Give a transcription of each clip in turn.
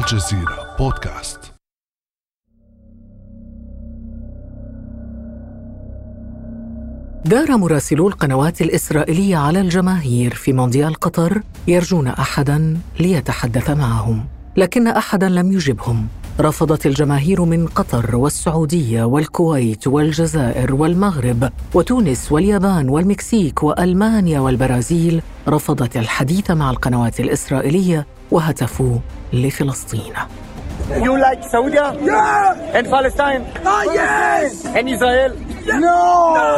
الجزيرة بودكاست. دار مراسلو القنوات الإسرائيلية على الجماهير في مونديال قطر يرجون أحدا ليتحدث معهم لكن أحدا لم يجبهم. رفضت الجماهير من قطر والسعودية والكويت والجزائر والمغرب وتونس واليابان والمكسيك وألمانيا والبرازيل رفضت الحديث مع القنوات الإسرائيلية وهتفوا لفلسطين You like Saudi? Yeah! And Palestine? Oh, yes! And Israel? No! no!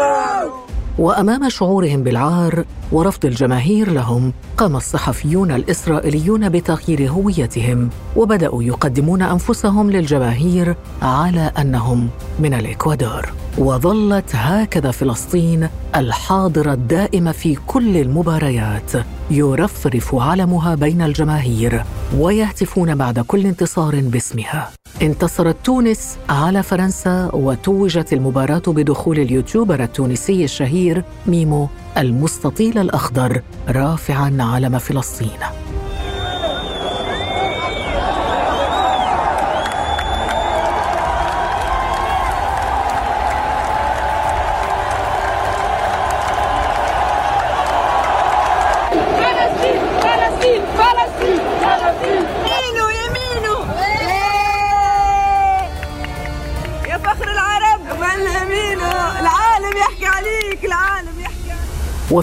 وأمام شعورهم بالعار ورفض الجماهير لهم قام الصحفيون الإسرائيليون بتغيير هويتهم وبدأوا يقدمون أنفسهم للجماهير على أنهم من الإكوادور. وظلت هكذا فلسطين الحاضرة الدائمة في كل المباريات يرفرف علمها بين الجماهير ويهتفون بعد كل انتصار باسمها. انتصرت تونس على فرنسا وتوجت المباراة بدخول اليوتيوبر التونسي الشهير ميمو المستطيل الأخضر رافعا علم فلسطين.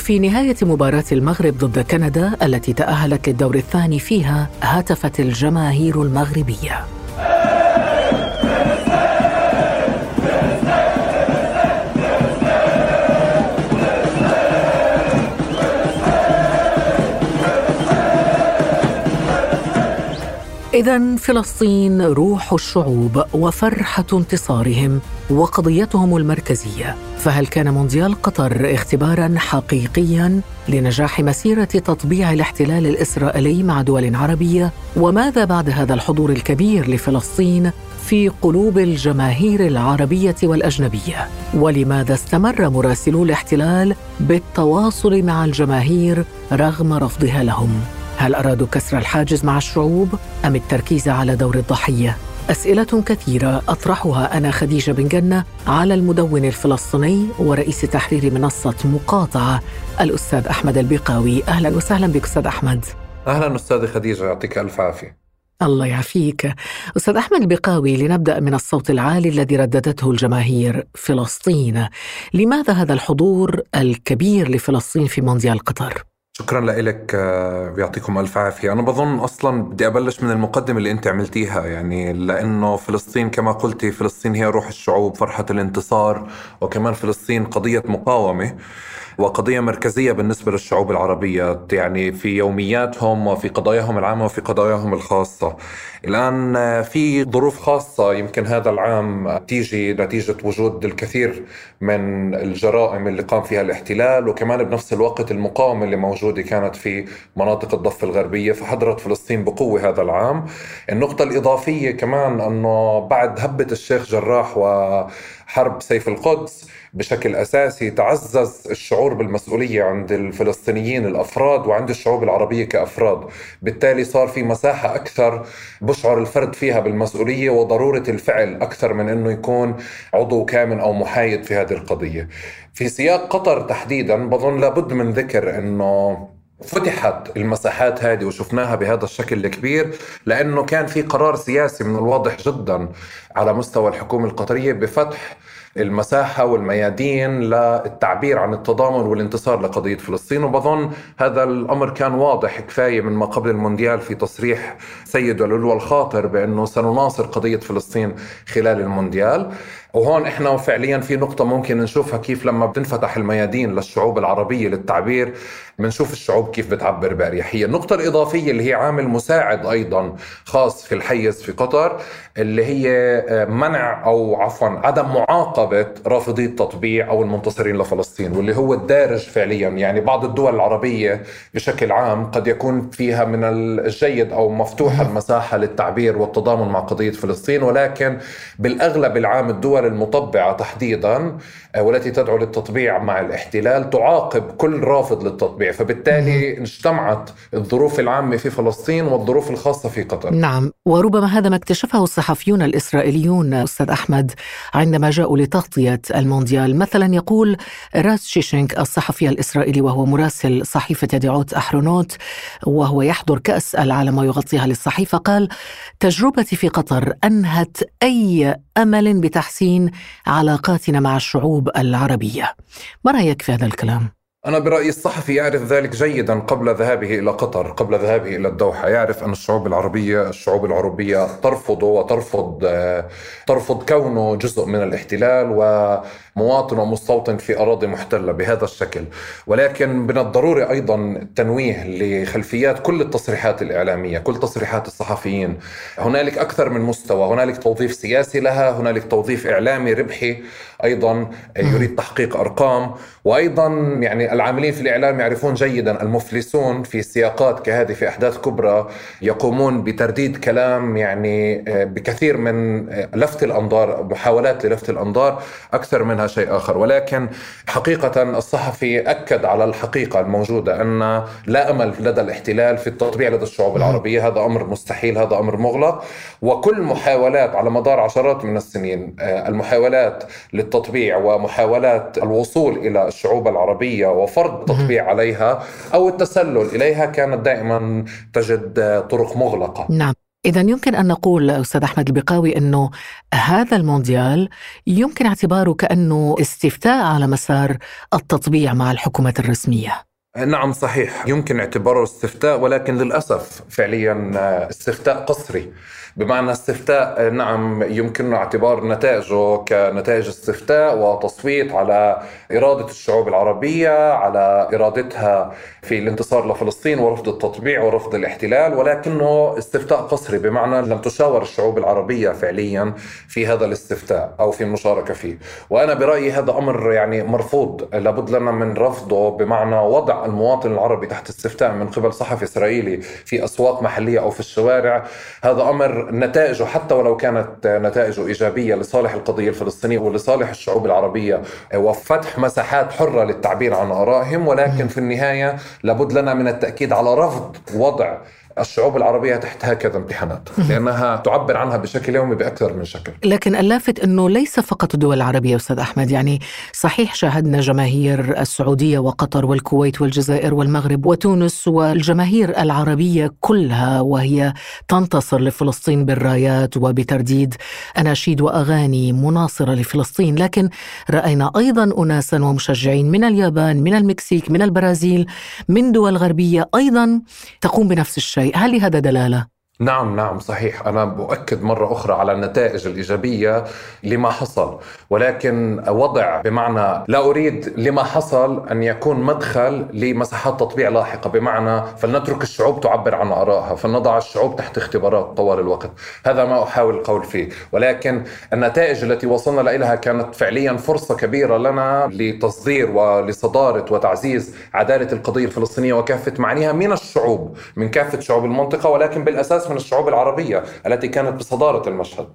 وفي نهاية مباراة المغرب ضد كندا التي تأهلت للدور الثاني فيها هتفت الجماهير المغربية. إذا فلسطين روح الشعوب وفرحة انتصارهم وقضيتهم المركزية فهل كان مونديال قطر اختبارا حقيقيا لنجاح مسيرة تطبيع الاحتلال الإسرائيلي مع دول عربية؟ وماذا بعد هذا الحضور الكبير لفلسطين في قلوب الجماهير العربية والأجنبية؟ ولماذا استمر مراسلو الاحتلال بالتواصل مع الجماهير رغم رفضها لهم؟ هل أرادوا كسر الحاجز مع الشعوب أم التركيز على دور الضحية؟ أسئلة كثيرة أطرحها أنا خديجة بن جنة على المدون الفلسطيني ورئيس تحرير منصة مقاطعة الأستاذ أحمد البقاوي أهلا وسهلا بك أستاذ أحمد. أهلا أستاذ خديجة يعطيك ألف عافية. الله يعافيك. أستاذ أحمد البقاوي لنبدأ من الصوت العالي الذي رددته الجماهير فلسطين. لماذا هذا الحضور الكبير لفلسطين في مونديال قطر؟ شكرا لك بيعطيكم ألف عافية. أنا بظن أصلا بدي أبلش من المقدمة اللي أنت عملتيها يعني لأنه فلسطين كما قلتي فلسطين هي روح الشعوب فرحة الانتصار وكمان فلسطين قضية مقاومة. وقضية مركزية بالنسبة للشعوب العربية يعني في يومياتهم وفي قضاياهم العامة وفي قضاياهم الخاصة. الآن في ظروف خاصة يمكن هذا العام تيجي نتيجة وجود الكثير من الجرائم اللي قام فيها الاحتلال وكمان بنفس الوقت المقاومة اللي موجودة كانت في مناطق الضفة الغربية فحضرت فلسطين بقوة هذا العام. النقطة الإضافية كمان أنه بعد هبة الشيخ جراح وحرب سيف القدس بشكل أساسي تعزز الشعور بالمسؤولية عند الفلسطينيين الأفراد وعند الشعوب العربية كأفراد، بالتالي صار في مساحة أكثر بشعر الفرد فيها بالمسؤولية وضرورة الفعل أكثر من إنه يكون عضو كامن أو محايد في هذه القضية. في سياق قطر تحديدا بظن لابد من ذكر إنه فتحت المساحات هذه وشفناها بهذا الشكل الكبير لأنه كان في قرار سياسي من الواضح جدا على مستوى الحكومة القطرية بفتح المساحة والميادين للتعبير عن التضامن والانتصار لقضية فلسطين. وبظن هذا الأمر كان واضح كفاية من ما قبل المونديال في تصريح سيد العلوى الخاطر بأنه سنناصر قضية فلسطين خلال المونديال. وهون إحنا فعليا في نقطة ممكن نشوفها كيف لما بتنفتح الميادين للشعوب العربية للتعبير بنشوف الشعوب كيف بتعبر بأريحية النقطة الإضافية اللي هي عامل مساعد أيضا خاص في الحيز في قطر اللي هي آه، منع أو عفوا عدم معاقبة رافضي التطبيع أو المنتصرين لفلسطين واللي هو الدارج فعليا. يعني بعض الدول العربية بشكل عام قد يكون فيها من الجيد أو مفتوحة المساحة للتعبير والتضامن مع قضية فلسطين ولكن بالأغلب العام الدول الدول المطبعة تحديدا. والتي تدعو للتطبيع مع الاحتلال تعاقب كل رافض للتطبيع. فبالتالي اجتمعت الظروف العامة في فلسطين والظروف الخاصة في قطر. نعم وربما هذا ما اكتشفه الصحفيون الإسرائيليون أستاذ أحمد عندما جاءوا لتغطية المونديال. مثلا يقول راس شيشنك الصحفي الإسرائيلي وهو مراسل صحيفة يدعوت أحرونوت وهو يحضر كأس العالم ويغطيها للصحيفة قال تجربتي في قطر أنهت أي أمل بتحسين علاقاتنا مع الشعوب العربية ما رأيك في هذا الكلام؟ أنا برأيي الصحفي يعرف ذلك جيدا قبل ذهابه إلى قطر قبل ذهابه إلى الدوحة يعرف أن الشعوب العربية الشعوب العربية ترفض وترفض ترفض كونه جزء من الاحتلال ومواطن ومستوطن في أراضي محتلة بهذا الشكل. ولكن من الضروري أيضا التنويه لخلفيات كل التصريحات الإعلامية كل تصريحات الصحفيين. هنالك أكثر من مستوى هنالك توظيف سياسي لها هنالك توظيف إعلامي ربحي أيضا يريد تحقيق أرقام. وأيضا يعني العاملين في الإعلام يعرفون جيدا المفلسون في سياقات كهذه في أحداث كبرى يقومون بترديد كلام يعني آه، بكثير من آه، لفت الأنظار محاولات للفت الأنظار أكثر منها شيء آخر. ولكن حقيقة الصحفي أكد على الحقيقة الموجودة أن لا أمل لدى الاحتلال في التطبيع لدى الشعوب العربية. هذا أمر مستحيل هذا أمر مغلق. وكل محاولات على مدار عشرات من السنين آه، المحاولات للتطبيع ومحاولات الوصول إلى الشعوب العربية وفرض تطبيع عليها أو التسلل إليها كانت دائما تجد طرق مغلقة. نعم. إذا يمكن أن نقول أستاذ أحمد البقاوي أنه هذا المونديال يمكن اعتباره كأنه استفتاء على مسار التطبيع مع الحكومات الرسمية. نعم صحيح. يمكن اعتباره استفتاء ولكن للأسف فعليا استفتاء قصري. بمعنى استفتاء نعم يمكن اعتبار نتائجه كنتائج استفتاء وتصويت على إرادة الشعوب العربية على إرادتها في الانتصار لفلسطين ورفض التطبيع ورفض الاحتلال ولكنه استفتاء قصري بمعنى لم تشاور الشعوب العربية فعليا في هذا الاستفتاء أو في المشاركة فيه. وأنا برأيي هذا أمر يعني مرفوض لابد لنا من رفضه بمعنى وضع المواطن العربي تحت استفتاء من قبل صحفي إسرائيلي في أسواق محلية أو في الشوارع. هذا أمر نتائجه حتى ولو كانت نتائجه إيجابية لصالح القضية الفلسطينية ولصالح الشعوب العربية وفتح مساحات حرة للتعبير عن آرائهم ولكن في النهاية لابد لنا من التأكيد على رفض وضع الشعوب العربية تحت هكذا امتحانات لأنها تعبر عنها بشكل يومي بأكثر من شكل. لكن اللافت أنه ليس فقط الدول العربية أستاذ أحمد يعني صحيح شاهدنا جماهير السعودية وقطر والكويت والجزائر والمغرب وتونس والجماهير العربية كلها وهي تنتصر لفلسطين بالرايات وبترديد. أناشيد وأغاني مناصرة لفلسطين لكن رأينا أيضا أناسا ومشجعين من اليابان من المكسيك من البرازيل من دول غربية أيضا تقوم بنفس الشيء هل لهذا دلالة؟ نعم نعم صحيح. أنا بؤكد مرة أخرى على النتائج الإيجابية لما حصل ولكن وضع بمعنى لا أريد لما حصل أن يكون مدخل لمساحات تطبيع لاحقة. بمعنى فلنترك الشعوب تعبر عن آرائها فلنضع الشعوب تحت اختبارات طوال الوقت. هذا ما أحاول القول فيه. ولكن النتائج التي وصلنا إليها كانت فعليا فرصة كبيرة لنا لتصدير ولصدارة وتعزيز عدالة القضية الفلسطينية وكافة معانيها من الشعوب من كافة شعوب المنطقة ولكن بالأساس من الشعوب العربية التي كانت بصدارة المشهد.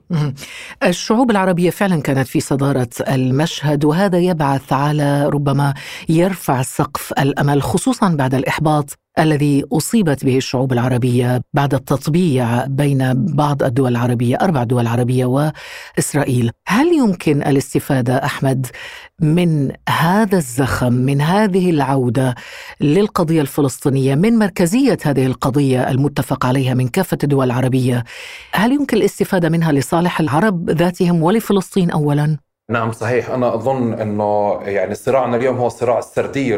الشعوب العربية فعلا كانت في صدارة المشهد وهذا يبعث على ربما يرفع سقف الأمل خصوصا بعد الإحباط الذي أصيبت به الشعوب العربية بعد التطبيع بين بعض الدول العربية أربع دول عربية وإسرائيل. هل يمكن الاستفادة أحمد من هذا الزخم من هذه العودة للقضية الفلسطينية من مركزية هذه القضية المتفق عليها من كافة الدول العربية؟ هل يمكن الاستفادة منها لصالح العرب ذاتهم ولفلسطين اولا؟ نعم صحيح. أنا أظن أنه يعني صراعنا اليوم هو صراع السردية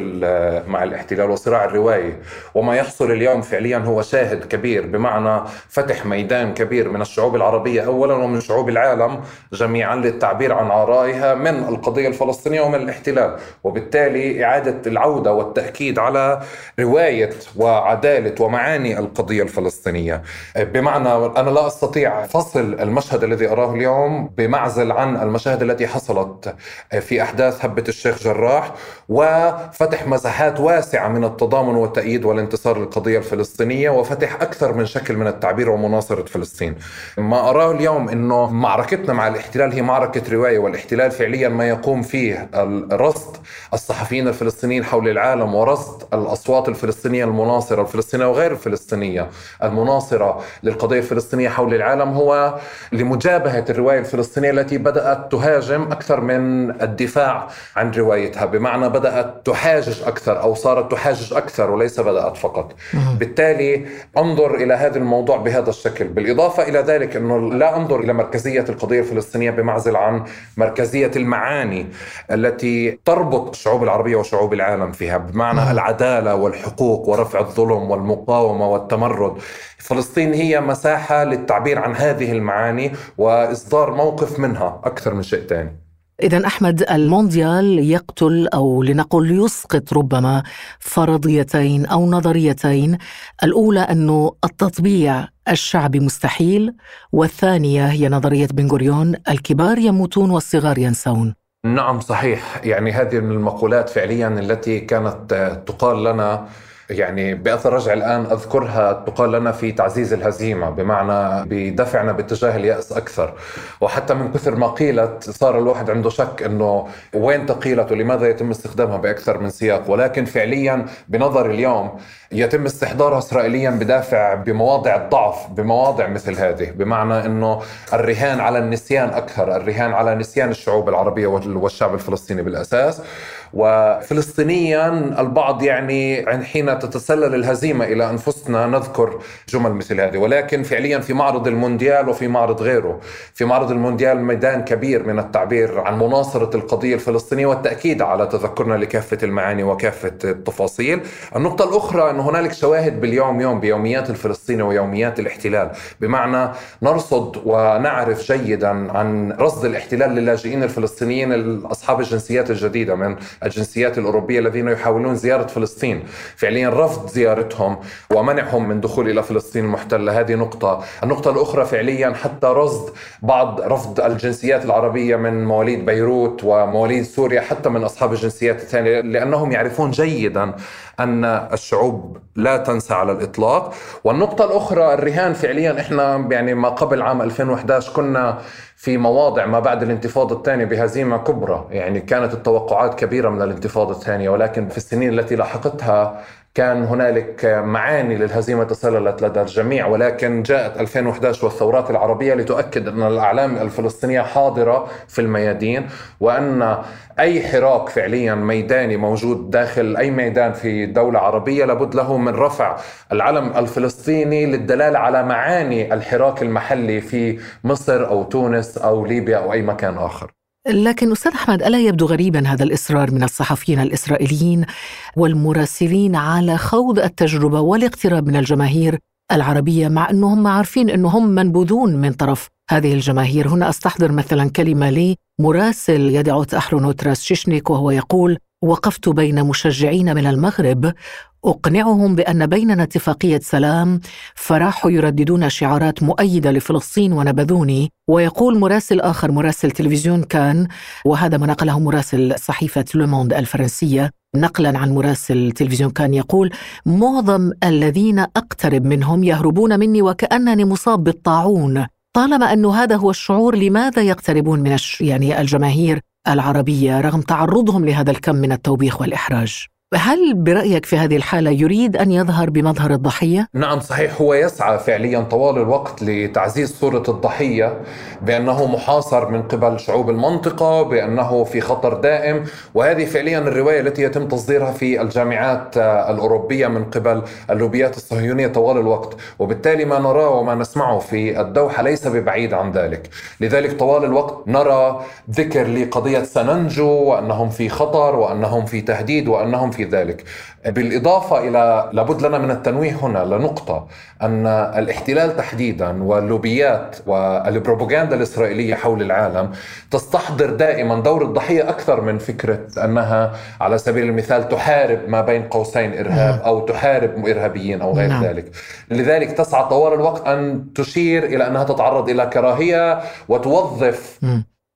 مع الاحتلال وصراع الرواية. وما يحصل اليوم فعليا هو شاهد كبير. بمعنى فتح ميدان كبير من الشعوب العربية أولا ومن شعوب العالم جميعا للتعبير عن آرائها من القضية الفلسطينية ومن الاحتلال. وبالتالي إعادة العودة والتأكيد على رواية وعدالة ومعاني القضية الفلسطينية. بمعنى أنا لا أستطيع فصل المشهد الذي أراه اليوم بمعزل عن المشاهد التي حصلت في أحداث هبة الشيخ جراح وفتح مساحات واسعة من التضامن والتأييد والانتصار للقضية الفلسطينية وفتح أكثر من شكل من التعبير ومناصرة فلسطين. ما أراه اليوم أنه معركتنا مع الاحتلال هي معركة رواية والاحتلال فعليا ما يقوم فيه رصد الصحفيين الفلسطينيين حول العالم ورصد الأصوات الفلسطينية المناصرة الفلسطينية وغير الفلسطينية. المناصرة للقضية الفلسطينية حول العالم هو لمجابهة الرواية الفلسطينية التي بدأت تهاجم أكثر من الدفاع عن روايتها بمعنى بدأت تحاجج أكثر أو صارت تحاجج أكثر وليس بدأت فقط. بالتالي أنظر إلى هذا الموضوع بهذا الشكل. بالإضافة إلى ذلك أنه لا أنظر إلى مركزية القضية الفلسطينية بمعزل عن مركزية المعاني التي تربط الشعوب العربية وشعوب العالم فيها بمعنى العدالة والحقوق ورفع الظلم والمقاومة والتمرد. فلسطين هي مساحة للتعبير عن هذه المعاني وإصدار موقف منها أكثر من شيء ثاني إذا أحمد المونديال يقتل أو لنقل يسقط ربما فرضيتين أو نظريتين. الأولى أنه التطبيع الشعبي مستحيل والثانية هي نظرية بن غوريون الكبار يموتون والصغار ينسون. نعم صحيح. يعني هذه من المقولات فعليا التي كانت تقال لنا يعني بأثر رجع الآن أذكرها تقال لنا في تعزيز الهزيمة بمعنى بدفعنا باتجاه اليأس أكثر. وحتى من كثر ما قيلت صار الواحد عنده شك أنه وين تقيلت ولماذا يتم استخدامها بأكثر من سياق؟ ولكن فعليا بنظر اليوم يتم استحضارها إسرائيليا بدافع بمواضع الضعف بمواضع مثل هذه بمعنى أنه الرهان على النسيان أكثر الرهان على نسيان الشعوب العربية والشعب الفلسطيني بالأساس. وفلسطينيا البعض يعني حين تتسلل الهزيمة إلى أنفسنا نذكر جمل مثل هذه. ولكن فعليا في معرض المونديال وفي معرض غيره. في معرض المونديال ميدان كبير من التعبير عن مناصرة القضية الفلسطينية والتأكيد على تذكرنا لكافة المعاني وكافة التفاصيل. النقطة الأخرى أن هنالك شواهد باليوم يوم بيوميات الفلسطيني ويوميات الاحتلال. بمعنى نرصد ونعرف جيدا عن رصد الاحتلال للاجئين الفلسطينيين أصحاب الجنسيات الجديدة من الجنسيات الأوروبية الذين يحاولون زيارة فلسطين. فعليا رفض زيارتهم ومنعهم من دخول إلى فلسطين المحتلة. هذه نقطة. النقطة الأخرى فعليا حتى رصد بعض رفض الجنسيات العربية من مواليد بيروت ومواليد سوريا حتى من أصحاب الجنسيات الثانية لأنهم يعرفون جيدا أن الشعوب لا تنسى على الإطلاق. والنقطة الأخرى الرهان فعليا إحنا يعني ما قبل عام 2011 كنا في مواضع ما بعد الانتفاضة الثانية بهزيمة كبرى. يعني كانت التوقعات كبيرة من الانتفاضة الثانية ولكن في السنين التي لاحقتها كان هنالك معاني للهزيمة تسللت لدى الجميع ولكن جاءت 2011 والثورات العربية لتؤكد أن الأعلام الفلسطينية حاضرة في الميادين وأن أي حراك فعليا ميداني موجود داخل أي ميدان في دولة عربية لابد له من رفع العلم الفلسطيني للدلالة على معاني الحراك المحلي في مصر أو تونس أو ليبيا أو أي مكان آخر. لكن أستاذ أحمد ألا يبدو غريبا هذا الإصرار من الصحفيين الإسرائيليين والمراسلين على خوض التجربة والاقتراب من الجماهير العربية مع أنهم عارفين أنهم منبوذون من طرف هذه الجماهير؟ هنا أستحضر مثلا كلمة لمراسل يدعو تأحرن تراس شيشنيك وهو يقول وقفت بين مشجعين من المغرب أقنعهم بأن بيننا اتفاقيه سلام فراحوا يرددون شعارات مؤيدة لفلسطين ونبذوني. ويقول مراسل آخر مراسل تلفزيون كان وهذا ما نقله مراسل صحيفة لوموند الفرنسية نقلا عن مراسل تلفزيون كان. يقول معظم الذين أقترب منهم يهربون مني وكأنني مصاب بالطاعون. طالما أن هذا هو الشعور لماذا يقتربون من يعني الجماهير العربية رغم تعرضهم لهذا الكم من التوبيخ والإحراج؟ هل برأيك في هذه الحالة يريد أن يظهر بمظهر الضحية؟ نعم صحيح هو يسعى فعليا طوال الوقت لتعزيز صورة الضحية بأنه محاصر من قبل شعوب المنطقة بأنه في خطر دائم وهذه فعليا الرواية التي يتم تصديرها في الجامعات الأوروبية من قبل اللوبيات الصهيونية طوال الوقت وبالتالي ما نراه وما نسمعه في الدوحة ليس ببعيد عن ذلك لذلك طوال الوقت نرى ذكر لقضية سننجو وأنهم في خطر وأنهم في تهديد وأنهم في ذلك بالإضافة إلى لابد لنا من التنويه هنا لنقطة أن الاحتلال تحديدا واللوبيات والبروباغندا الإسرائيلية حول العالم تستحضر دائما دور الضحية أكثر من فكرة أنها على سبيل المثال تحارب ما بين قوسين إرهاب أو تحارب إرهابيين أو غير نعم. ذلك لذلك تسعى طوال الوقت أن تشير إلى أنها تتعرض إلى كراهية وتوظف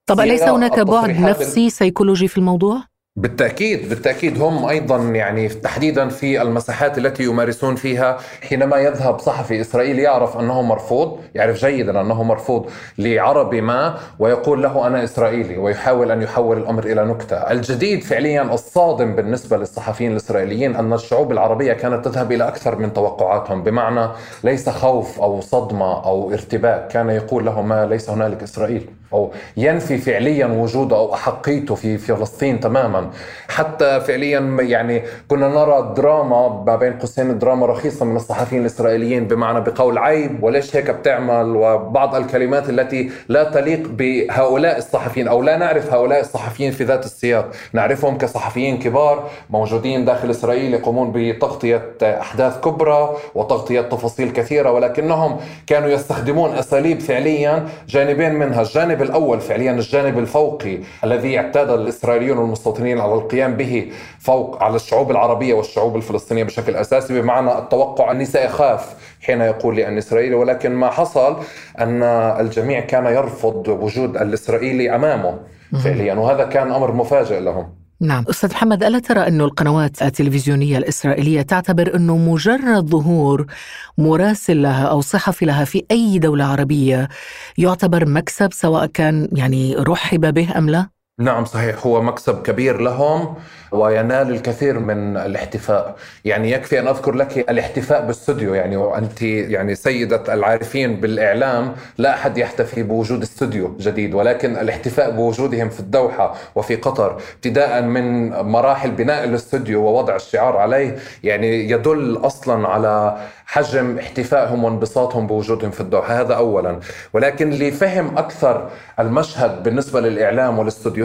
طب أليس هناك بعد نفسي سيكولوجي في الموضوع؟ بالتأكيد بالتأكيد هم أيضا يعني تحديدا في المساحات التي يمارسون فيها. حينما يذهب صحفي إسرائيلي يعرف أنه مرفوض يعرف جيدا أنه مرفوض لعربي ما ويقول له أنا إسرائيلي ويحاول أن يحول الأمر إلى نكتة. الجديد فعليا الصادم بالنسبة للصحفيين الإسرائيليين أن الشعوب العربية كانت تذهب إلى أكثر من توقعاتهم. بمعنى ليس خوف أو صدمة أو ارتباك. كان يقول له ما ليس هنالك إسرائيل. أو ينفي فعليا وجوده أو أحقيته في فلسطين تماما. حتى فعليا يعني كنا نرى دراما ما بين قوسين دراما رخيصة من الصحفيين الإسرائيليين بمعنى بقول عيب وليش هيك بتعمل؟ وبعض الكلمات التي لا تليق بهؤلاء الصحفيين أو لا نعرف هؤلاء الصحفيين في ذات السياق. نعرفهم كصحفيين كبار موجودين داخل إسرائيل يقومون بتغطية أحداث كبرى وتغطية تفاصيل كثيرة ولكنهم كانوا يستخدمون أساليب فعليا جانبين منها. الجانب الأول فعليا الجانب الفوقي الذي اعتاد الإسرائيليون والمستوطنين على القيام به فوق على الشعوب العربية والشعوب الفلسطينية بشكل أساسي بمعنى التوقع أني سأخاف حين يقول لي أن إسرائيلي ولكن ما حصل أن الجميع كان يرفض وجود الإسرائيلي أمامه فعليا وهذا كان أمر مفاجئ لهم. نعم. أستاذ محمد ألا ترى أن القنوات التلفزيونية الإسرائيلية تعتبر أنه مجرد ظهور مراسل لها أو صحفي لها في أي دولة عربية يعتبر مكسب سواء كان يعني رحب به أم لا؟ نعم صحيح. هو مكسب كبير لهم وينال الكثير من الاحتفاء. يعني يكفي أن أذكر لك الاحتفاء باستوديو يعني وأنت يعني سيدة العارفين بالإعلام لا أحد يحتفي بوجود استوديو جديد ولكن الاحتفاء بوجودهم في الدوحة وفي قطر ابتداء من مراحل بناء الاستوديو ووضع الشعار عليه يعني يدل أصلا على حجم احتفائهم وانبساطهم بوجودهم في الدوحة. هذا أولا. ولكن لفهم أكثر المشهد بالنسبة للإعلام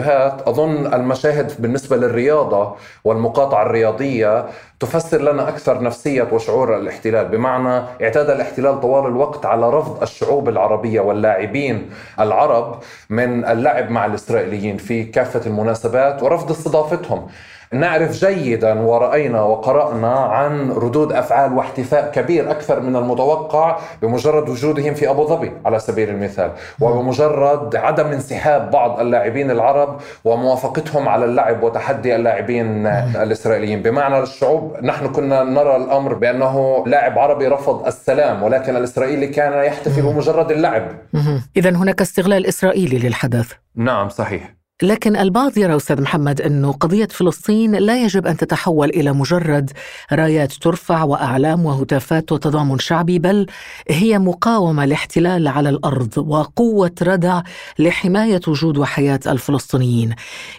والاستوديوهات أظن المشاهد بالنسبة للرياضة والمقاطعة الرياضية تفسر لنا أكثر نفسية وشعور الاحتلال بمعنى اعتاد الاحتلال طوال الوقت على رفض الشعوب العربية واللاعبين العرب من اللعب مع الإسرائيليين في كافة المناسبات ورفض استضافتهم. نعرف جيدا ورأينا وقرأنا عن ردود أفعال واحتفاء كبير أكثر من المتوقع بمجرد وجودهم في أبو ظبي على سبيل المثال وبمجرد عدم انسحاب بعض اللاعبين العرب وموافقتهم على اللعب وتحدي اللاعبين الإسرائيليين. بمعنى الشعوب نحن كنا نرى الأمر بأنه لاعب عربي رفض السلام ولكن الإسرائيلي كان يحتفي بمجرد اللعب. إذا هناك استغلال إسرائيلي للحدث نعم صحيح. لكن البعض يرى أستاذ محمد أنه قضية فلسطين لا يجب أن تتحول إلى مجرد رايات ترفع وأعلام وهتافات وتضامن شعبي بل هي مقاومة لاحتلال على الأرض وقوة ردع لحماية وجود وحياة الفلسطينيين.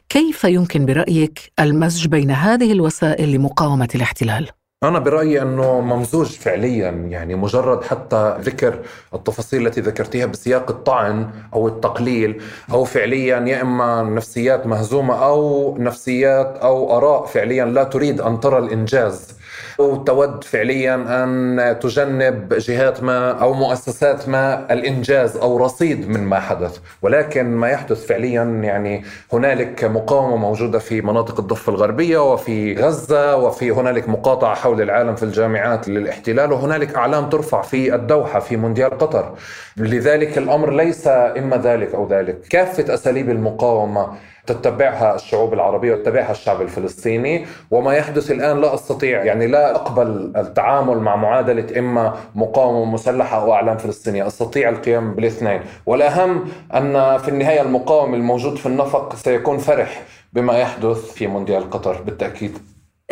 كيف يمكن برأيك المزج بين هذه الوسائل لمقاومة الاحتلال؟ أنا برأيي أنه ممزوج فعليا يعني مجرد حتى ذكر التفاصيل التي ذكرتيها بسياق الطعن أو التقليل أو فعليا يا إما نفسيات مهزومة أو نفسيات أو آراء فعليا لا تريد أن ترى الإنجاز. أو تود فعليا أن تجنب جهات ما أو مؤسسات ما الإنجاز أو رصيد من ما حدث. ولكن ما يحدث فعليا يعني هنالك مقاومة موجودة في مناطق الضفة الغربية وفي غزة وفي هنالك مقاطعة حول العالم في الجامعات للاحتلال وهنالك أعلام ترفع في الدوحة في مونديال قطر. لذلك الأمر ليس إما ذلك أو ذلك. كافة أساليب المقاومة تتبعها الشعوب العربية وتتبعها الشعب الفلسطيني وما يحدث الآن لا أستطيع يعني لا أقبل التعامل مع معادلة إما مقاومة مسلحة أو أعلام فلسطينية. أستطيع القيام بالاثنين. والأهم أن في النهاية المقاوم الموجود في النفق سيكون فرح بما يحدث في مونديال قطر. بالتأكيد.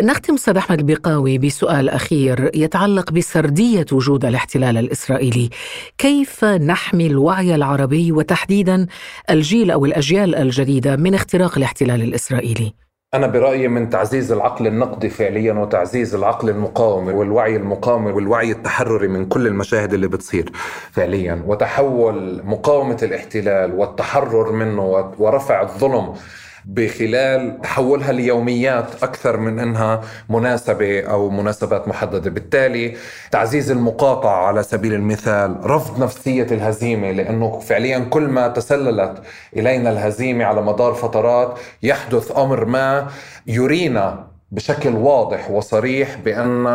نختم أستاذ أحمد البيقاوي بسؤال أخير يتعلق بسردية وجود الاحتلال الإسرائيلي، كيف نحمي الوعي العربي وتحديدا الجيل أو الأجيال الجديدة من اختراق الاحتلال الإسرائيلي؟ أنا برأيي من تعزيز العقل النقدي فعليا وتعزيز العقل المقاومي والوعي المقاومي والوعي التحرري من كل المشاهد اللي بتصير فعليا. وتحول مقاومة الاحتلال والتحرر منه ورفع الظلم بخلال تحولها ليوميات أكثر من أنها مناسبة أو مناسبات محددة. بالتالي تعزيز المقاطعة على سبيل المثال رفض نفسية الهزيمة لأنه فعليا كل ما تسللت إلينا الهزيمة على مدار فترات يحدث أمر ما يرينا بشكل واضح وصريح بأن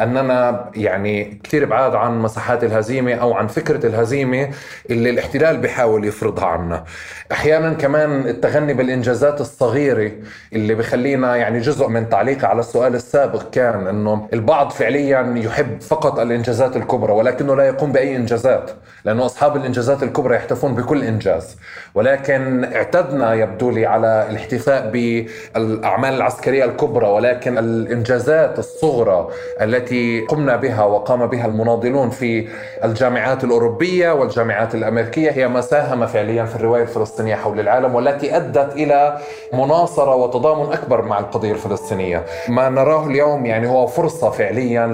أننا يعني كثير بعاد عن مساحات الهزيمة أو عن فكرة الهزيمة اللي الاحتلال بيحاول يفرضها عنا. أحيانا كمان التغني بالإنجازات الصغيرة اللي بخلينا يعني جزء من تعليقي على السؤال السابق كان إنه البعض فعليا يحب فقط الإنجازات الكبرى ولكنه لا يقوم بأي إنجازات لأنه أصحاب الإنجازات الكبرى يحتفون بكل إنجاز ولكن اعتدنا يبدو لي على الاحتفاء بالأعمال العسكرية الكبرى ولكن الإنجازات الصغرى التي قمنا بها وقام بها المناضلون في الجامعات الأوروبية والجامعات الأمريكية هي ما ساهم فعليا في الرواية الفلسطينية حول العالم والتي أدت إلى مناصرة وتضامن أكبر مع القضية الفلسطينية. ما نراه اليوم يعني هو فرصة فعليا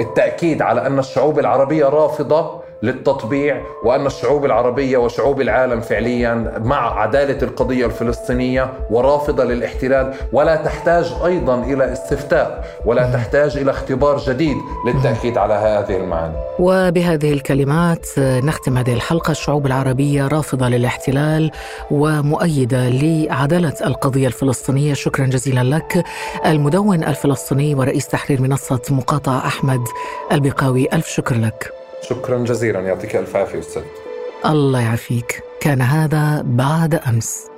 للتأكيد على أن الشعوب العربية رافضة للتطبيع وان الشعوب العربية وشعوب العالم فعليا مع عدالة القضية الفلسطينية ورافضة للاحتلال ولا تحتاج أيضا إلى استفتاء ولا تحتاج إلى اختبار جديد للتأكيد على هذه المعاني. وبهذه الكلمات نختم هذه الحلقة الشعوب العربية رافضة للاحتلال ومؤيدة لعدالة القضية الفلسطينية شكرا جزيلا لك المدون الفلسطيني ورئيس تحرير منصة مقاطعه أحمد البقاوي ألف شكر لك. شكرا جزيلا. يعطيك ألف عافية أستاذ. الله يعافيك. كان هذا بعد أمس.